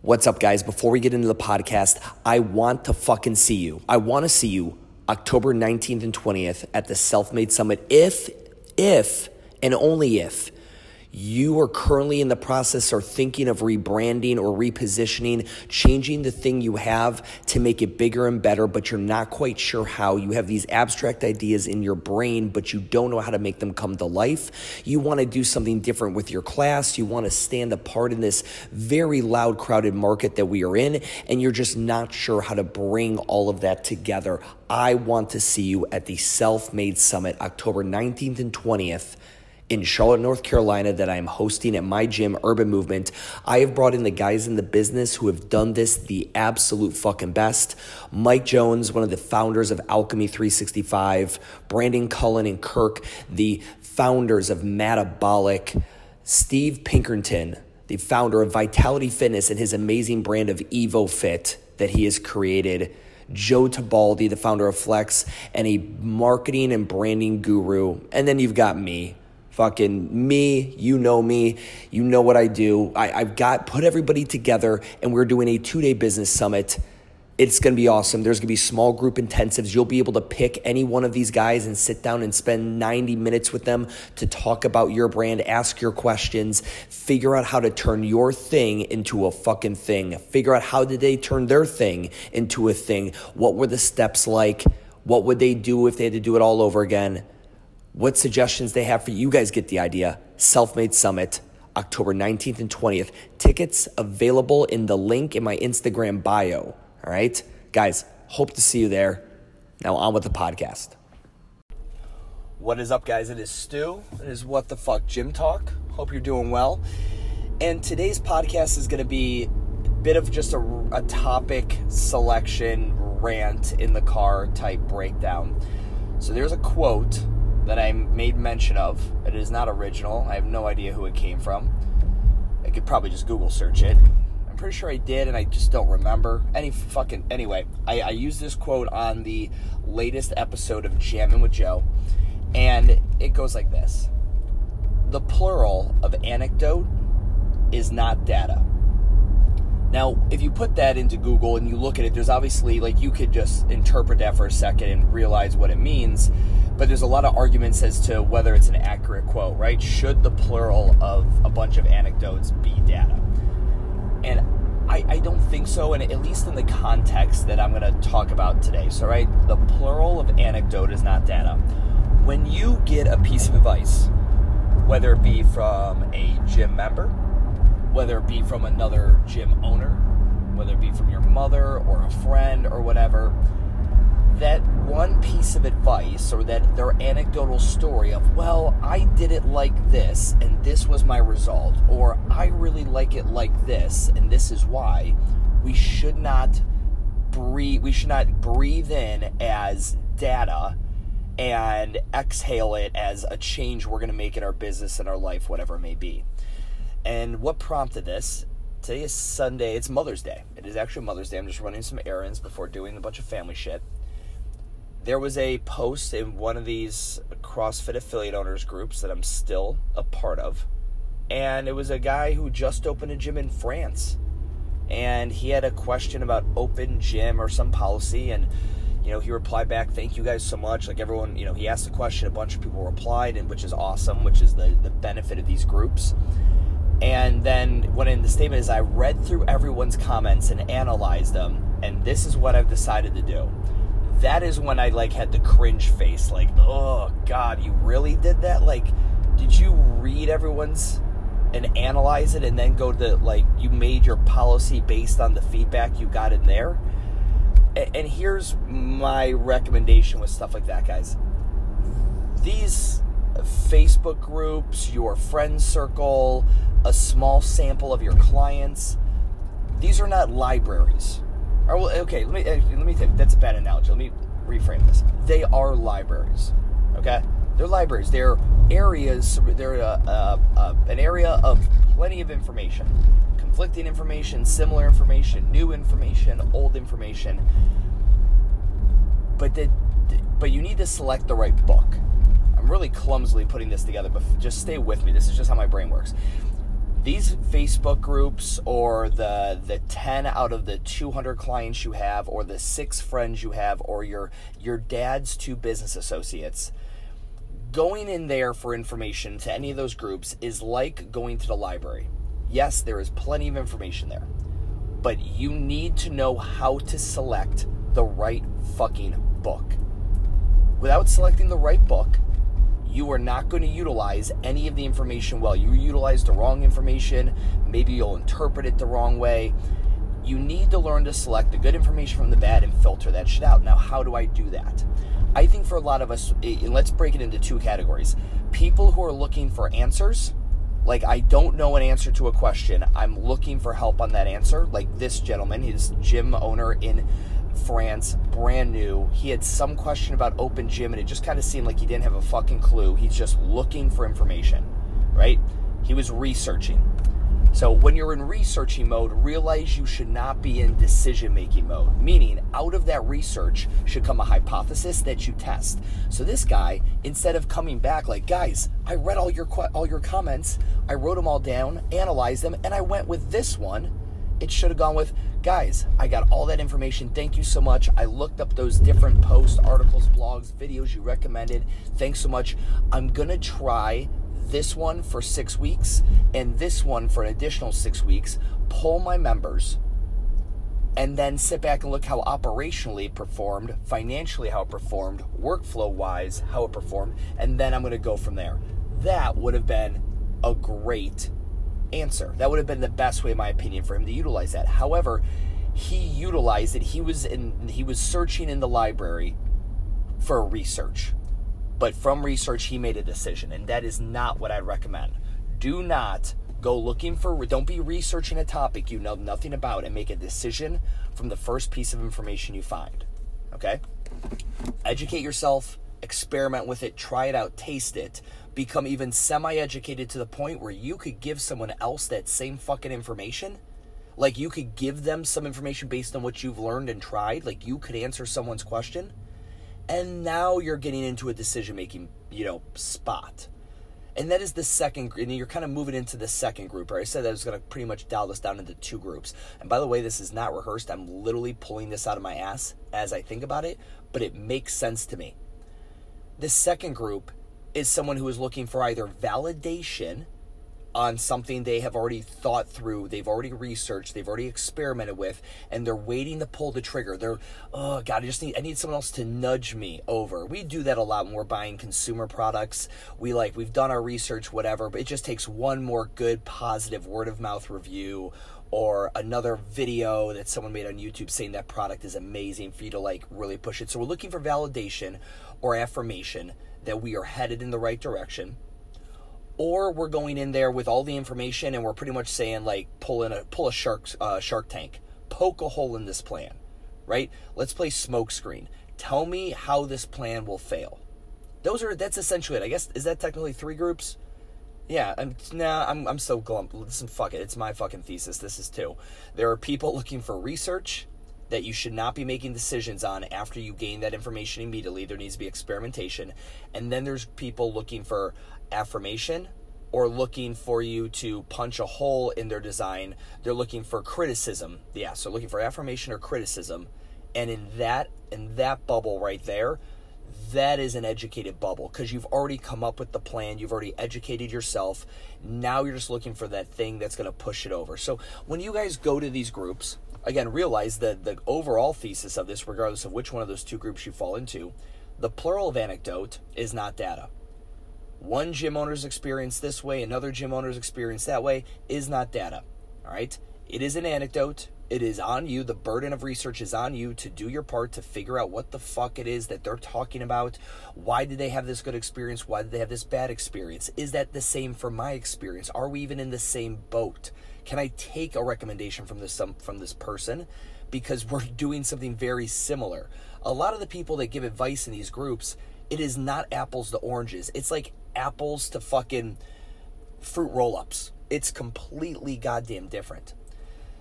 What's up, guys? Before we get into the podcast, I want to fucking see you. I want to see you October 19th and 20th at the Self Made Summit. If, if, and only if you are currently in the process or thinking of rebranding or repositioning, changing the thing you have to make it bigger and better, but you're not quite sure how. You have these abstract ideas in your brain, but you don't know how to make them come to life. You want to do something different with your class. You want to stand apart in this very loud, crowded market that we are in, and you're just not sure how to bring all of that together. I want to see you at the Self Made Summit, October 19th and 20th in Charlotte, North Carolina that I am hosting at my gym, Urban Movement. I have brought in the guys in the business who have done this the absolute fucking best. Mike Jones, one of the founders of Alchemy 365, Brandon Cullen and Kirk, the founders of Metabolic, Steve Pinkerton, the founder of Vitality Fitness and his amazing brand of EvoFit that he has created. Joe Tabaldi, the founder of Flex, and a marketing and branding guru. And then you've got me, fucking me, you know me, you know what I do. I, I've got put everybody together and we're doing a two day business summit. It's going to be awesome. There's going to be small group intensives. You'll be able to pick any one of these guys and sit down and spend 90 minutes with them to talk about your brand, ask your questions, figure out how to turn your thing into a fucking thing. Figure out how did they turn their thing into a thing? What were the steps like? What would they do if they had to do it all over again? What suggestions they have for you. Guys get the idea. Self Made Summit, October 19th and 20th. Tickets available in the link in my Instagram bio. All right? Guys, hope to see you there. Now on with the podcast. What is up, guys? It is Stu. It is What the Fuck Gym Talk. Hope you're doing well. And today's podcast is going to be a bit of just a, a topic selection rant in the car type breakdown. So there's a quote that I made mention of. It is not original. I have no idea who it came from. I could probably just Google search it. I'm pretty sure I did, and I just don't remember. Any fucking anyway, I, I used this quote on the latest episode of Jamming with Joe, and it goes like this: The plural of anecdote is not data. Now, if you put that into Google and you look at it, there's obviously like you could just interpret that for a second and realize what it means but there's a lot of arguments as to whether it's an accurate quote, right? Should the plural of a bunch of anecdotes be data? And I, I don't think so, and at least in the context that I'm going to talk about today. So, right, the plural of anecdote is not data. When you get a piece of advice, whether it be from a gym member, whether it be from another gym owner, whether it be from your mother or a friend or whatever, that one piece of advice or that their anecdotal story of, well, I did it like this and this was my result, or I really like it like this and this is why, we should not breathe we should not breathe in as data and exhale it as a change we're going to make in our business and our life whatever it may be. And what prompted this Today is Sunday. It's Mother's Day. It is actually Mother's Day. I'm just running some errands before doing a bunch of family shit there was a post in one of these CrossFit affiliate owners groups that I'm still a part of. And it was a guy who just opened a gym in France. And he had a question about open gym or some policy. And, you know, he replied back, thank you guys so much. Like everyone, you know, he asked a question, a bunch of people replied, and which is awesome, which is the, the benefit of these groups. And then what in the statement is I read through everyone's comments and analyzed them, and this is what I've decided to do that is when I like had the cringe face, like, oh God, you really did that? Like, did you read everyone's and analyze it and then go to like you made your policy based on the feedback you got in there? And, and here's my recommendation with stuff like that, guys. These Facebook groups, your friend circle, a small sample of your clients, these are not libraries or, well, okay, let me uh, let me think. That's a bad analogy. Let me reframe this. They are libraries. Okay, they're libraries. They're areas. They're a, a, a, an area of plenty of information, conflicting information, similar information, new information, old information. But the, but you need to select the right book. Really clumsily putting this together, but just stay with me. This is just how my brain works these Facebook groups or the the 10 out of the 200 clients you have or the 6 friends you have or your your dad's two business associates going in there for information to any of those groups is like going to the library. Yes, there is plenty of information there. But you need to know how to select the right fucking book. Without selecting the right book, you are not going to utilize any of the information well. You utilize the wrong information, maybe you'll interpret it the wrong way. You need to learn to select the good information from the bad and filter that shit out. Now, how do I do that? I think for a lot of us, eh, let's break it into two categories people who are looking for answers. Like, I don't know an answer to a question. I'm looking for help on that answer. Like this gentleman, his gym owner in France, brand new. He had some question about open gym, and it just kind of seemed like he didn't have a fucking clue. He's just looking for information, right? He was researching. So when you're in researching mode, realize you should not be in decision making mode, meaning out of that research should come a hypothesis that you test. So this guy, instead of coming back like, guys, I read all your all your comments, I wrote them all down, analyzed them, and I went with this one it should have gone with guys i got all that information. Thank you so much. I looked up those different posts articles blogs videos you recommended. Thanks so much. I'm gonna try this one for six weeks and this one for an additional six weeks poll my members and then sit back and look how operationally it performed financially how it performed workflow wise how it performed and then i'm going to go from there. That would have been a great answer. That would have been the best way, in my opinion, for him to utilize that. However, he utilized it. He was in he was searching in the library for research. But from research he made a decision, and that is not what I'd recommend. Do not go looking for don't be researching a topic you know nothing about and make a decision from the first piece of information you find. Okay? Educate yourself, experiment with it, try it out, taste it, become even semi educated to the point where you could give someone else that same fucking information. Like you could give them some information based on what you've learned and tried. Like you could answer someone's question. And now you're getting into a decision making, you know, spot. And that is the second, and you're kind of moving into the second group. Right? I said I was going to pretty much dial this down into two groups. And by the way, this is not rehearsed. I'm literally pulling this out of my ass as I think about it, but it makes sense to me. The second group is someone who is looking for either validation on something they have already thought through, they've already researched, they've already experimented with, and they're waiting to pull the trigger. They're, oh God, I just need I need someone else to nudge me over. We do that a lot when we're buying consumer products. We like we've done our research, whatever, but it just takes one more good positive word of mouth review or another video that someone made on YouTube saying that product is amazing for you to like really push it. So we're looking for validation or affirmation that we are headed in the right direction or we're going in there with all the information and we're pretty much saying like pull in a pull a shark uh, shark tank. Poke a hole in this plan right? Let's play smokescreen tell me how this plan will fail. Those are that's essentially it. I guess is that technically three groups? Yeah i'm nah i'm, I'm so glum listen fuck it. It's my fucking thesis. This is two. There are people looking for research that you should not be making decisions on after you gain that information immediately. There needs to be experimentation. And then there's people looking for affirmation or looking for you to punch a hole in their design. They're looking for criticism. Yeah, so looking for affirmation or criticism. And in that in that bubble right there, that is an educated bubble because you've already come up with the plan, you've already educated yourself. Now you're just looking for that thing that's going to push it over. So when you guys go to these groups, again, realize that the overall thesis of this, regardless of which one of those two groups you fall into, the plural of anecdote is not data. One gym owner's experience this way, another gym owner's experience that way is not data. All right? It is an anecdote. It is on you. The burden of research is on you to do your part to figure out what the fuck it is that they're talking about. Why did they have this good experience? Why did they have this bad experience? Is that the same for my experience? Are we even in the same boat? Can I take a recommendation from this from this person because we're doing something very similar? A lot of the people that give advice in these groups, it is not apples to oranges. It's like apples to fucking fruit roll-ups. It's completely goddamn different.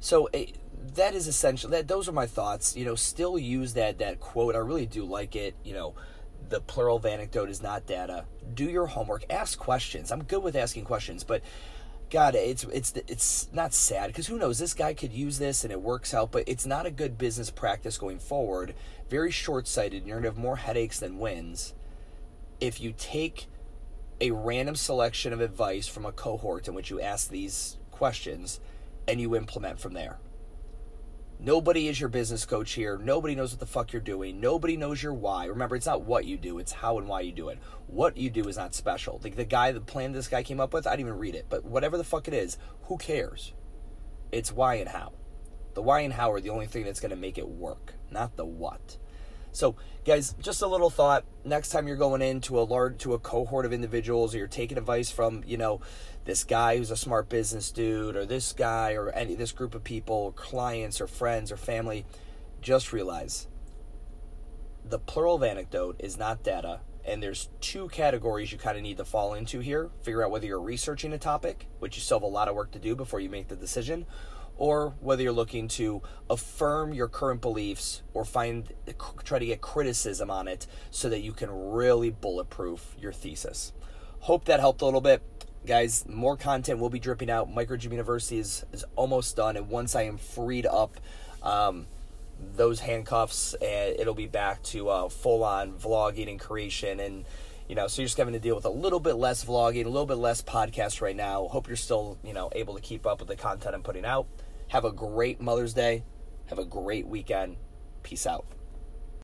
So eh, that is essential. That those are my thoughts. You know, still use that that quote. I really do like it. You know, the plural of anecdote is not data. Do your homework. Ask questions. I'm good with asking questions, but God, it's it's it's not sad because who knows? This guy could use this and it works out, but it's not a good business practice going forward. Very short sighted. And you're gonna have more headaches than wins if you take a random selection of advice from a cohort in which you ask these questions and you implement from there. Nobody is your business coach here. Nobody knows what the fuck you're doing. Nobody knows your why. Remember, it's not what you do, it's how and why you do it. What you do is not special. Like the guy, the plan this guy came up with, I didn't even read it. But whatever the fuck it is, who cares? It's why and how. The why and how are the only thing that's going to make it work, not the what. So, guys, just a little thought. Next time you're going into a large to a cohort of individuals, or you're taking advice from, you know, this guy who's a smart business dude, or this guy, or any this group of people, or clients, or friends, or family, just realize the plural of anecdote is not data. And there's two categories you kind of need to fall into here. Figure out whether you're researching a topic, which you still have a lot of work to do before you make the decision, or whether you're looking to affirm your current beliefs or find try to get criticism on it so that you can really bulletproof your thesis. Hope that helped a little bit. Guys, more content will be dripping out. Micro Gym University is, is almost done, and once I am freed up um, those handcuffs, and it'll be back to uh, full on vlogging and creation and you know, so you're just having to deal with a little bit less vlogging, a little bit less podcast right now. Hope you're still, you know, able to keep up with the content I'm putting out. Have a great Mother's Day. Have a great weekend. Peace out.